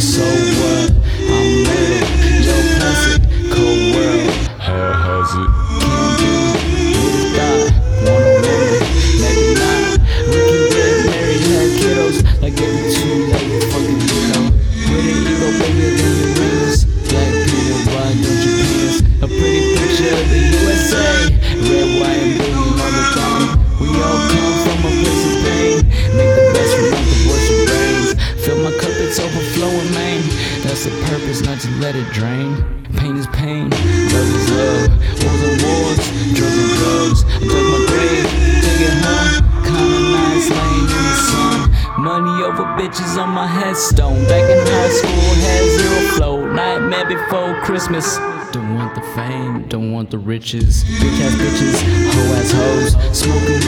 So what? I'm mad. Your perfect cold world. How has it? Can do. Wanna marry? Maybe not. We can get married, have kiddos. Like. Pretty little your. Black don't you? A pretty picture of the USA. Red, white, and blue. We all come from a place of pain. Make the best from the worst. Fill my cup, it's overflowing. What's the purpose not to let it drain? Pain is pain, love is love. Wars are wars, drugs are drugs. I dug my grave, dig it home. Colonized laying in the sun. Money over bitches on my headstone. Back in high school, had zero flow. Nightmare before Christmas. Don't want the fame, don't want the riches. Bitch ass bitches, hoe ass hoes. Smoking